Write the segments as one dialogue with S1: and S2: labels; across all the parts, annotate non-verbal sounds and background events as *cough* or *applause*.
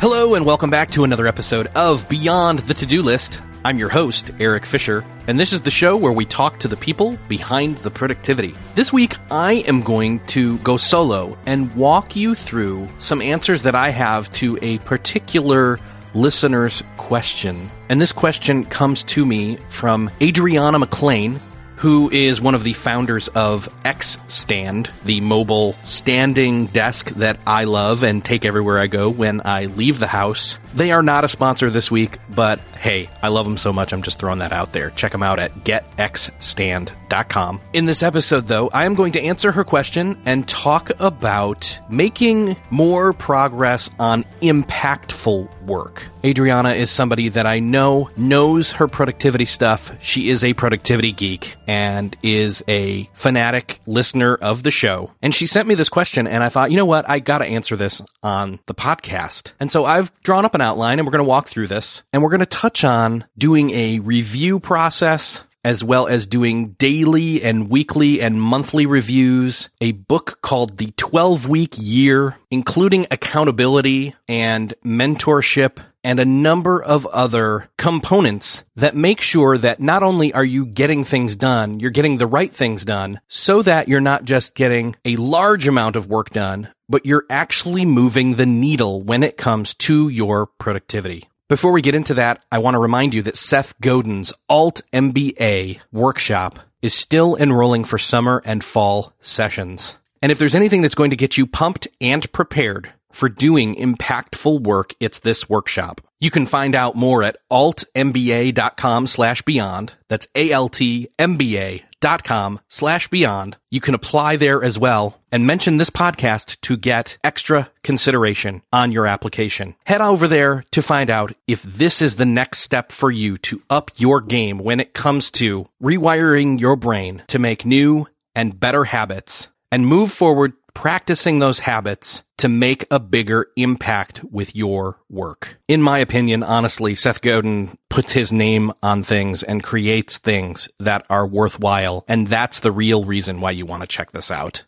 S1: Hello, and welcome back to another episode of Beyond the To Do List. I'm your host, Erik Fisher, and this is the show where we talk to the people behind the productivity. This week, I am going to go solo and walk you through some answers that I have to a particular listener's question. And this question comes to me from Adriana McLean, who is one of the founders of X Stand, the mobile standing desk that I love and take everywhere I go when I leave the house. They are not a sponsor this week, but hey, I love them so much, I'm just throwing that out there. Check them out at getxstand.com. In this episode, though, I am going to answer her question and talk about making more progress on impactful work. Adriana is somebody that I know knows her productivity stuff. She is a productivity geek and is a fanatic listener of the show. And she sent me this question, and I thought, you know what? I got to answer this on the podcast. And so I've drawn up an outline, and we're going to walk through this, and we're going to touch on doing a review process as well as doing daily and weekly and monthly reviews, a book called The 12 Week Year, including accountability and mentorship and a number of other components that make sure that not only are you getting things done, you're getting the right things done so that you're not just getting a large amount of work done, but you're actually moving the needle when it comes to your productivity. Before we get into that, I want to remind you that Seth Godin's Alt MBA workshop is still enrolling for summer and fall sessions. And if there's anything that's going to get you pumped and prepared for doing impactful work, it's this workshop. You can find out more at altmba.com slash beyond. That's A-L-T-M-B-A dot com slash beyond. You can apply there as well and mention this podcast to get extra consideration on your application. Head over there to find out if this is the next step for you to up your game when it comes to rewiring your brain to make new and better habits and move forward practicing those habits to make a bigger impact with your work. In my opinion, honestly, Seth Godin puts his name on things and creates things that are worthwhile. And that's the real reason why you want to check this out.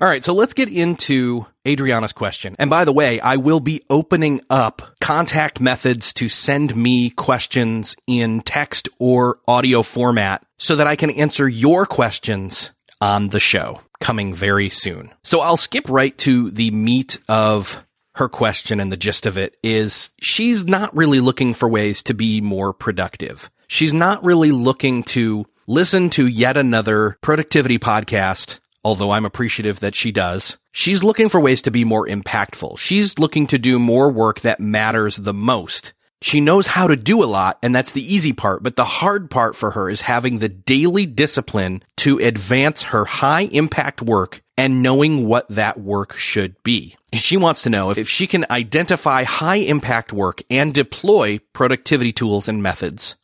S1: All right, so let's get into Adriana's question. And by the way, I will be opening up contact methods to send me questions in text or audio format so that I can answer your questions on the show coming very soon. So I'll skip right to the meat of her question and the gist of it is she's not really looking for ways to be more productive. She's not really looking to listen to yet another productivity podcast, although I'm appreciative that she does. She's looking for ways to be more impactful. She's looking to do more work that matters the most. She knows how to do a lot, and that's the easy part. But the hard part for her is having the daily discipline to advance her high impact work and knowing what that work should be. She wants to know if she can identify high impact work and deploy productivity tools and methods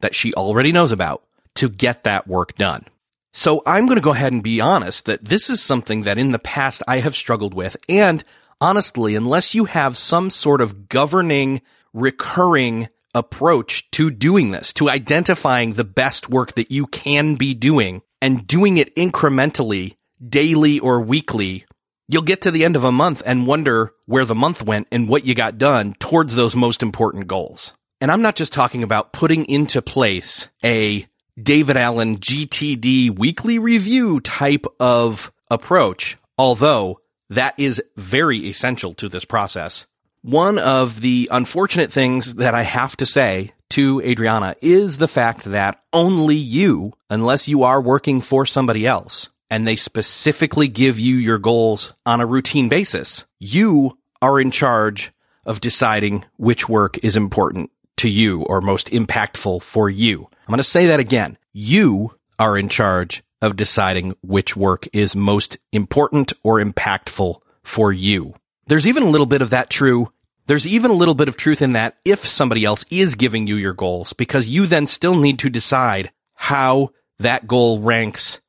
S1: that she already knows about to get that work done. So I'm going to go ahead and be honest that this is something that in the past I have struggled with and honestly, unless you have some sort of governing, recurring approach to doing this, to identifying the best work that you can be doing and doing it incrementally, daily or weekly, you'll get to the end of a month and wonder where the month went and what you got done towards those most important goals. And I'm not just talking about putting into place a David Allen GTD weekly review type of approach, although that is very essential to this process. One of the unfortunate things that I have to say to Adriana is the fact that only you, unless you are working for somebody else, and they specifically give you your goals on a routine basis, you are in charge of deciding which work is important to you or most impactful for you. I'm going to say that again. You are in charge of deciding which work is most important or impactful for you. There's even a little bit of that true. There's even a little bit of truth in that if somebody else is giving you your goals, because you then still need to decide how that goal ranks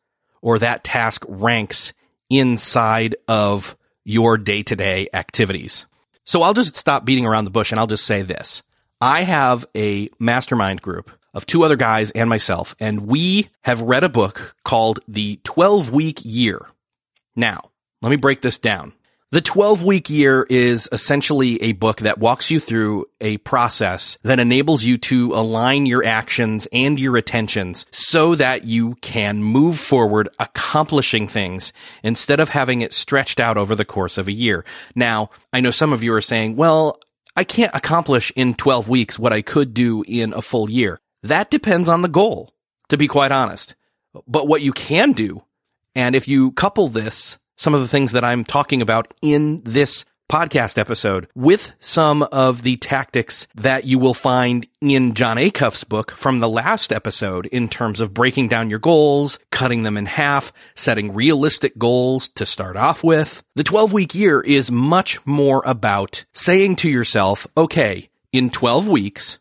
S1: or that task ranks inside of your day to day activities. So I'll just stop beating around the bush and I'll just say this. I have a mastermind group of two other guys and myself, and we have read a book called The 12 Week Year. Now, let me break this down. The 12 week year is essentially a book that walks you through a process that enables you to align your actions and your attentions so that you can move forward accomplishing things instead of having it stretched out over the course of a year. Now, I know some of you are saying, well, I can't accomplish in 12 weeks what I could do in a full year. That depends on the goal, to be quite honest. But what you can do, and if you couple this, some of the things that I'm talking about in this podcast episode with some of the tactics that you will find in Jon Acuff's book from the last episode in terms of breaking down your goals, cutting them in half, setting realistic goals to start off with. The 12 week year is much more about saying to yourself, okay, in 12 weeks,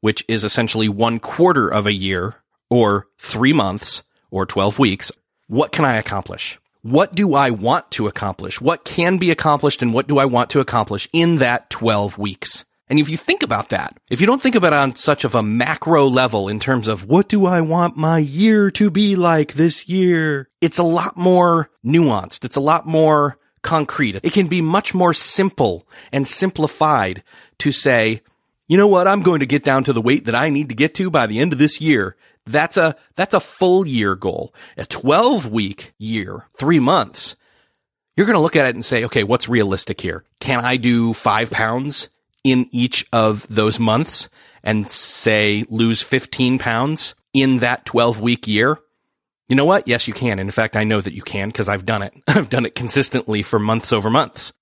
S1: which is essentially one quarter of a year or three months or 12 weeks, what can I accomplish? What do I want to accomplish? What can be accomplished and what do I want to accomplish in that 12 weeks? And if you think about that, if you don't think about it on such of a macro level in terms of what do I want my year to be like this year, it's a lot more nuanced. It's a lot more concrete. It can be much more simple and simplified to say, you know what? I'm going to get down to the weight that I need to get to by the end of this year. That's a, that's a full year goal. A 12 week year, three months. You're going to look at it and say, okay, what's realistic here? Can I do five pounds in each of those months and say lose 15 pounds in that 12 week year? You know what? Yes, you can. In fact, I know that you can because I've done it. *laughs* I've done it consistently for months over months.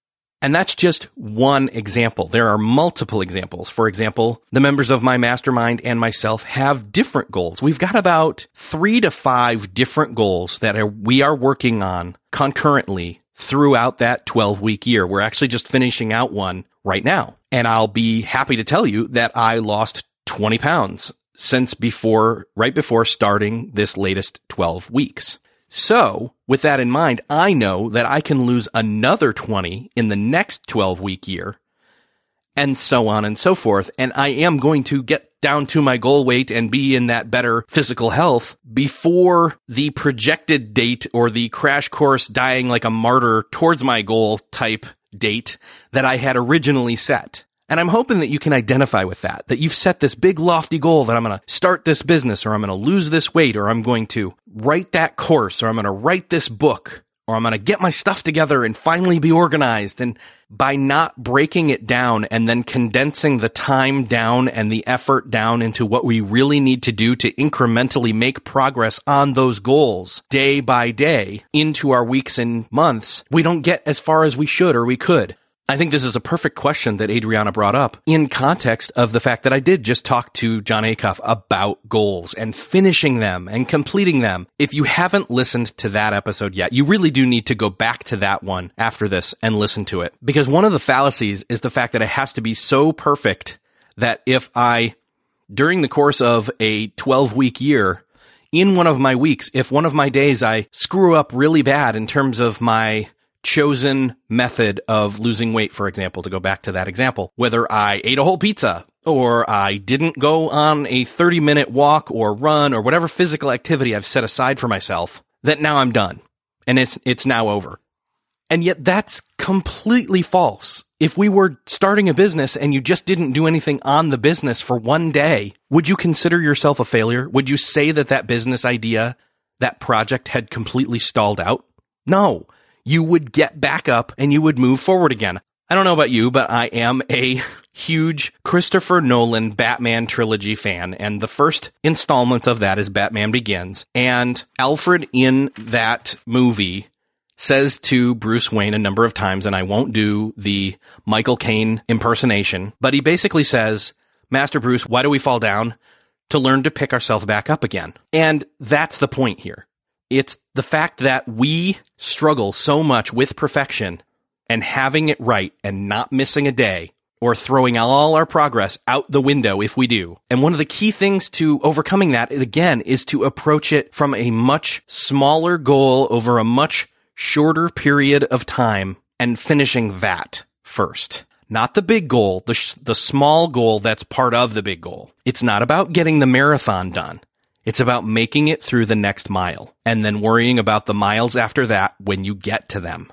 S1: And that's just one example. There are multiple examples. For example, the members of my mastermind and myself have different goals. We've got about three to five different goals that are, we are working on concurrently throughout that 12 week year. We're actually just finishing out one right now. And I'll be happy to tell you that I lost 20 pounds since before, right before starting this latest 12 weeks. So, with that in mind, I know that I can lose another 20 in the next 12 week year and so on and so forth. And I am going to get down to my goal weight and be in that better physical health before the projected date or the crash course dying like a martyr towards my goal type date that I had originally set. And I'm hoping that you can identify with that, that you've set this big lofty goal that I'm going to start this business or I'm going to lose this weight or I'm going to write that course or I'm going to write this book or I'm going to get my stuff together and finally be organized. And by not breaking it down and then condensing the time down and the effort down into what we really need to do to incrementally make progress on those goals day by day into our weeks and months, we don't get as far as we should or we could. I think this is a perfect question that Adriana brought up in context of the fact that I did just talk to Jon Acuff about goals and finishing them and completing them. If you haven't listened to that episode yet, you really do need to go back to that one after this and listen to it. Because one of the fallacies is the fact that it has to be so perfect that if I, during the course of a 12 week year, in one of my weeks, if one of my days I screw up really bad in terms of my chosen method of losing weight, for example, to go back to that example, whether I ate a whole pizza or I didn't go on a 30 minute walk or run or whatever physical activity I've set aside for myself, that now I'm done and it's, it's now over. And yet that's completely false. If we were starting a business and you just didn't do anything on the business for one day, would you consider yourself a failure? Would you say that that business idea, that project had completely stalled out? No, you would get back up and you would move forward again. I don't know about you, but I am a *laughs* huge Christopher Nolan Batman trilogy fan, and the first installment of that is Batman Begins. And Alfred in that movie says to Bruce Wayne a number of times, and I won't do the Michael Caine impersonation, but he basically says, Master Bruce, why do we fall down? To learn to pick ourselves back up again. And that's the point here. It's the fact that we struggle so much with perfection and having it right and not missing a day or throwing all our progress out the window if we do. And one of the key things to overcoming that, again, is to approach it from a much smaller goal over a much shorter period of time and finishing that first. Not the big goal, the, sh- the small goal that's part of the big goal. It's not about getting the marathon done. It's about making it through the next mile and then worrying about the miles after that when you get to them.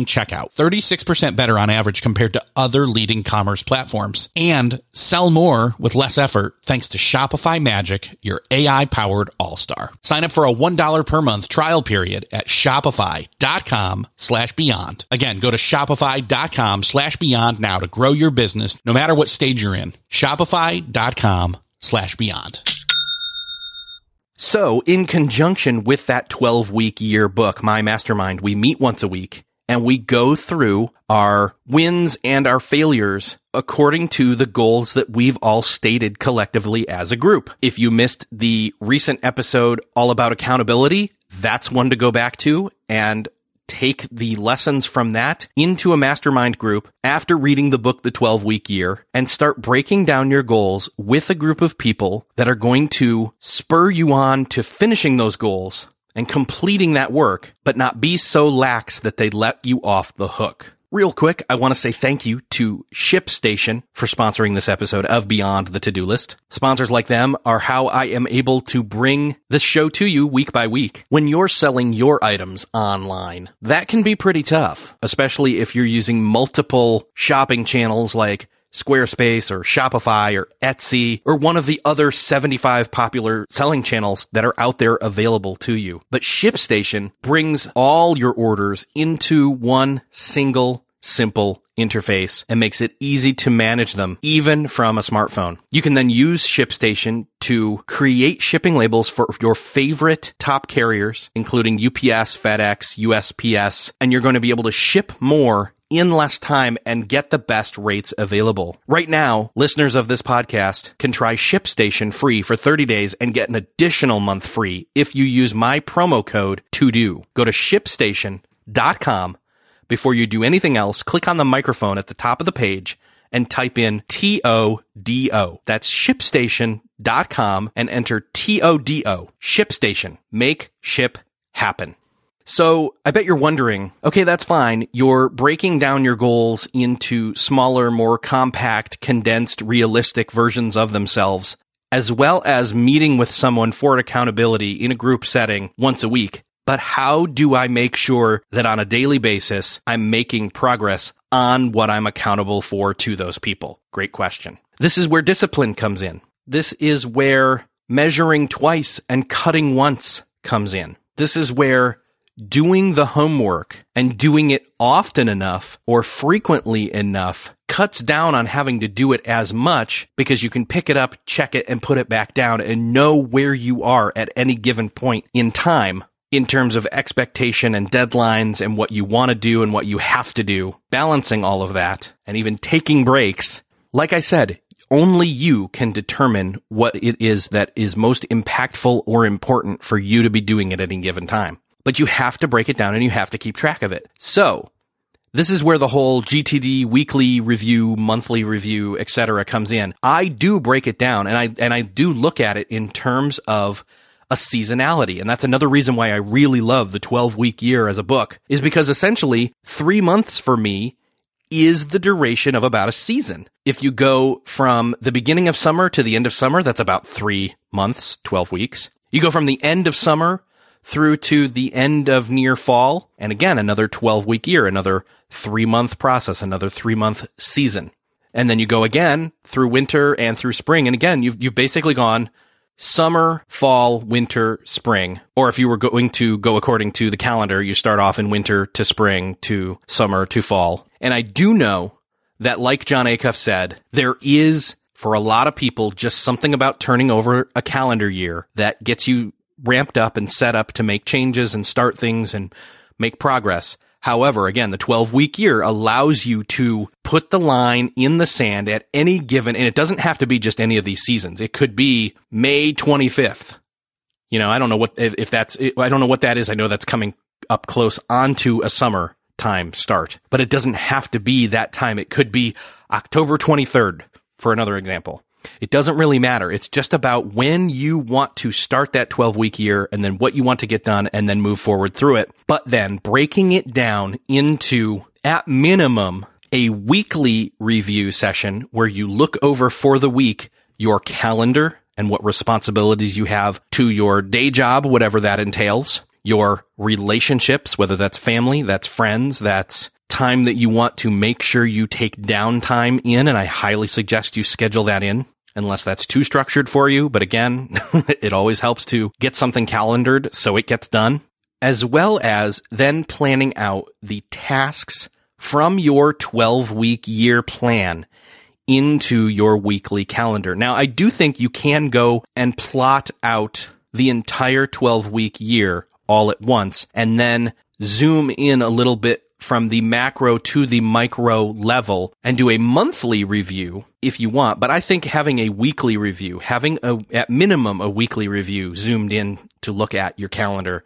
S2: checkout, 36% better on average compared to other leading commerce platforms, and sell more with less effort thanks to Shopify Magic, your AI powered all star. Sign up for a $1 per month trial period at shopify.com slash beyond. Again, go to shopify.com slash beyond now to grow your business no matter what stage you're in. Shopify.com slash beyond.
S1: So, in conjunction with that 12 week year book, My Mastermind, we meet once a week and we go through our wins and our failures according to the goals that we've all stated collectively as a group. If you missed the recent episode all about accountability, that's one to go back to and take the lessons from that into a mastermind group after reading the book The 12 Week Year and start breaking down your goals with a group of people that are going to spur you on to finishing those goals and completing that work, but not be so lax that they let you off the hook. Real quick, I want to say thank you to ShipStation for sponsoring this episode of Beyond the To-Do List. Sponsors like them are how I am able to bring this show to you week by week. When you're selling your items online, that can be pretty tough, especially if you're using multiple shopping channels like Squarespace or Shopify or Etsy or one of the other 75 popular selling channels that are out there available to you. But ShipStation brings all your orders into one single simple interface and makes it easy to manage them even from a smartphone. You can then use ShipStation to create shipping labels for your favorite top carriers, including UPS, FedEx, USPS, and you're going to be able to ship more in less time and get the best rates available. Right now, listeners of this podcast can try ShipStation free for 30 days and get an additional month free if you use my promo code to do. Go to shipstation.com before you do anything else, click on the microphone at the top of the page and type in T-O-D-O. That's shipstation.com and enter T-O-D-O. ShipStation. Make ship happen. So I bet you're wondering, okay, that's fine. You're breaking down your goals into smaller, more compact, condensed, realistic versions of themselves, as well as meeting with someone for accountability in a group setting once a week but how do I make sure that on a daily basis, I'm making progress on what I'm accountable for to those people? Great question. This is where discipline comes in. This is where measuring twice and cutting once comes in. This is where doing the homework and doing it often enough or frequently enough cuts down on having to do it as much because you can pick it up, check it, and put it back down and know where you are at any given point in time in terms of expectation and deadlines and what you want to do and what you have to do, balancing all of that and even taking breaks. Like I said, only you can determine what it is that is most impactful or important for you to be doing at any given time. But you have to break it down and you have to keep track of it. So this is where the whole GTD weekly review, monthly review, etc. comes in. I do break it down and I, and I do look at it in terms of a seasonality. And that's another reason why I really love the 12 week year as a book is because essentially three months for me is the duration of about a season. If you go from the beginning of summer to the end of summer, that's about three months, 12 weeks. You go from the end of summer through to the end of near fall. And again, another 12 week year, another three month process, another three month season. And then you go again through winter and through spring. And again, you've, you've basically gone summer, fall, winter, spring. Or if you were going to go according to the calendar, you start off in winter to spring to summer to fall. And I do know that, like Jon Acuff said, there is for a lot of people just something about turning over a calendar year that gets you ramped up and set up to make changes and start things and make progress. However, again, the 12 week year allows you to put the line in the sand at any given, and it doesn't have to be just any of these seasons. It could be May 25th. You know, I don't know what, if, if that's, I don't know what that is. I know that's coming up close onto a summer time start, but it doesn't have to be that time. It could be October 23rd for another example. It doesn't really matter. It's just about when you want to start that 12 week year and then what you want to get done and then move forward through it. But then breaking it down into at minimum a weekly review session where you look over for the week your calendar and what responsibilities you have to your day job, whatever that entails, your relationships, whether that's family, that's friends, that's time that you want to make sure you take downtime in. And I highly suggest you schedule that in unless that's too structured for you. But again, *laughs* it always helps to get something calendared so it gets done, as well as then planning out the tasks from your 12 week year plan into your weekly calendar. Now, I do think you can go and plot out the entire 12 week year all at once and then zoom in a little bit from the macro to the micro level and do a monthly review if you want. But I think having a weekly review, having a, at minimum, a weekly review zoomed in to look at your calendar,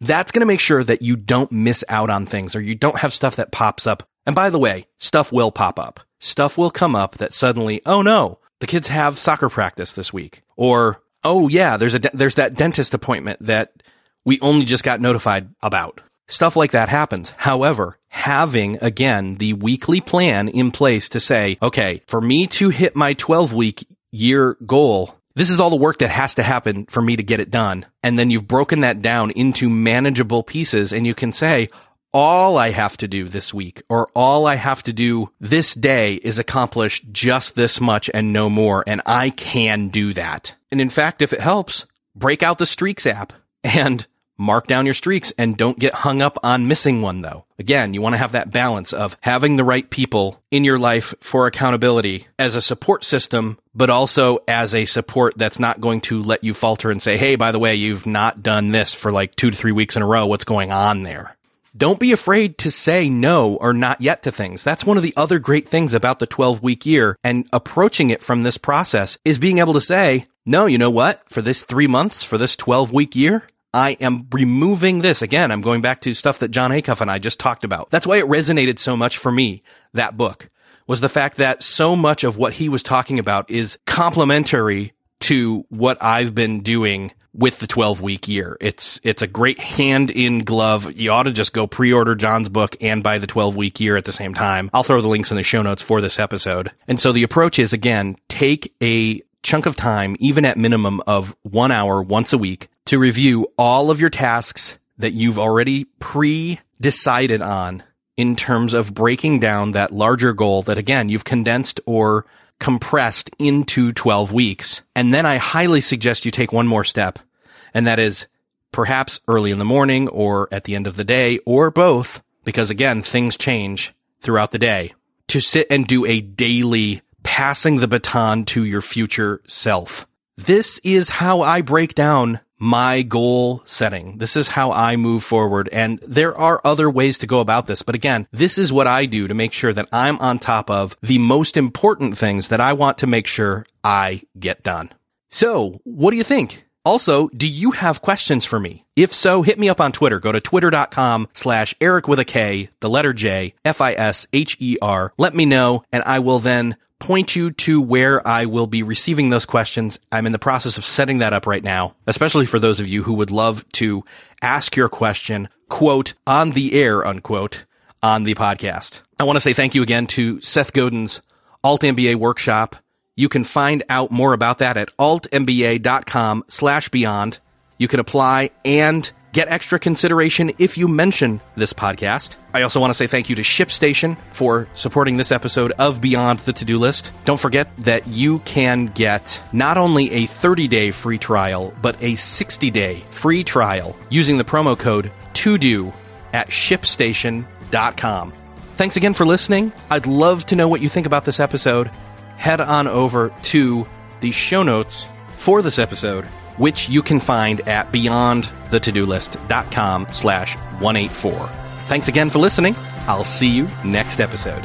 S1: that's going to make sure that you don't miss out on things or you don't have stuff that pops up. And by the way, stuff will pop up. Stuff will come up that suddenly, oh no, the kids have soccer practice this week. Or, oh yeah, there's a, de- there's that dentist appointment that we only just got notified about. Stuff like that happens. However, having again the weekly plan in place to say, okay, for me to hit my 12 week year goal, this is all the work that has to happen for me to get it done. And then you've broken that down into manageable pieces and you can say, all I have to do this week or all I have to do this day is accomplish just this much and no more. And I can do that. And in fact, if it helps, break out the Streaks app and Mark down your streaks and don't get hung up on missing one though. Again, you want to have that balance of having the right people in your life for accountability as a support system, but also as a support that's not going to let you falter and say, Hey, by the way, you've not done this for like two to three weeks in a row. What's going on there? Don't be afraid to say no or not yet to things. That's one of the other great things about the 12 week year and approaching it from this process is being able to say, no, you know what? For this three months, for this 12 week year, I am removing this. Again, I'm going back to stuff that Jon Acuff and I just talked about. That's why it resonated so much for me, that book, was the fact that so much of what he was talking about is complementary to what I've been doing with the 12 week year. It's, it's a great hand in glove. You ought to just go pre-order Jon's book and buy the 12 week year at the same time. I'll throw the links in the show notes for this episode. And so the approach is again, take a chunk of time, even at minimum of one hour once a week to review all of your tasks that you've already pre decided on in terms of breaking down that larger goal that again, you've condensed or compressed into 12 weeks. And then I highly suggest you take one more step. And that is perhaps early in the morning or at the end of the day or both, because again, things change throughout the day to sit and do a daily passing the baton to your future self. This is how I break down my goal setting. This is how I move forward. And there are other ways to go about this. But again, this is what I do to make sure that I'm on top of the most important things that I want to make sure I get done. So what do you think? Also, do you have questions for me? If so, hit me up on Twitter. Go to twitter.com slash Erik with a K, the letter J, F-I-S-H-E-R. Let me know and I will then point you to where I will be receiving those questions. I'm in the process of setting that up right now, especially for those of you who would love to ask your question, quote, on the air, unquote, on the podcast. I want to say thank you again to Seth Godin's Alt MBA workshop. You can find out more about that at altmba.com slash beyond. You can apply and get extra consideration if you mention this podcast. I also want to say thank you to ShipStation for supporting this episode of Beyond the To Do List. Don't forget that you can get not only a 30 day free trial, but a 60 day free trial using the promo code TODO at shipstation.com. Thanks again for listening. I'd love to know what you think about this episode. Head on over to the show notes for this episode which you can find at beyondthetodolist.com slash 184. Thanks again for listening. I'll see you next episode.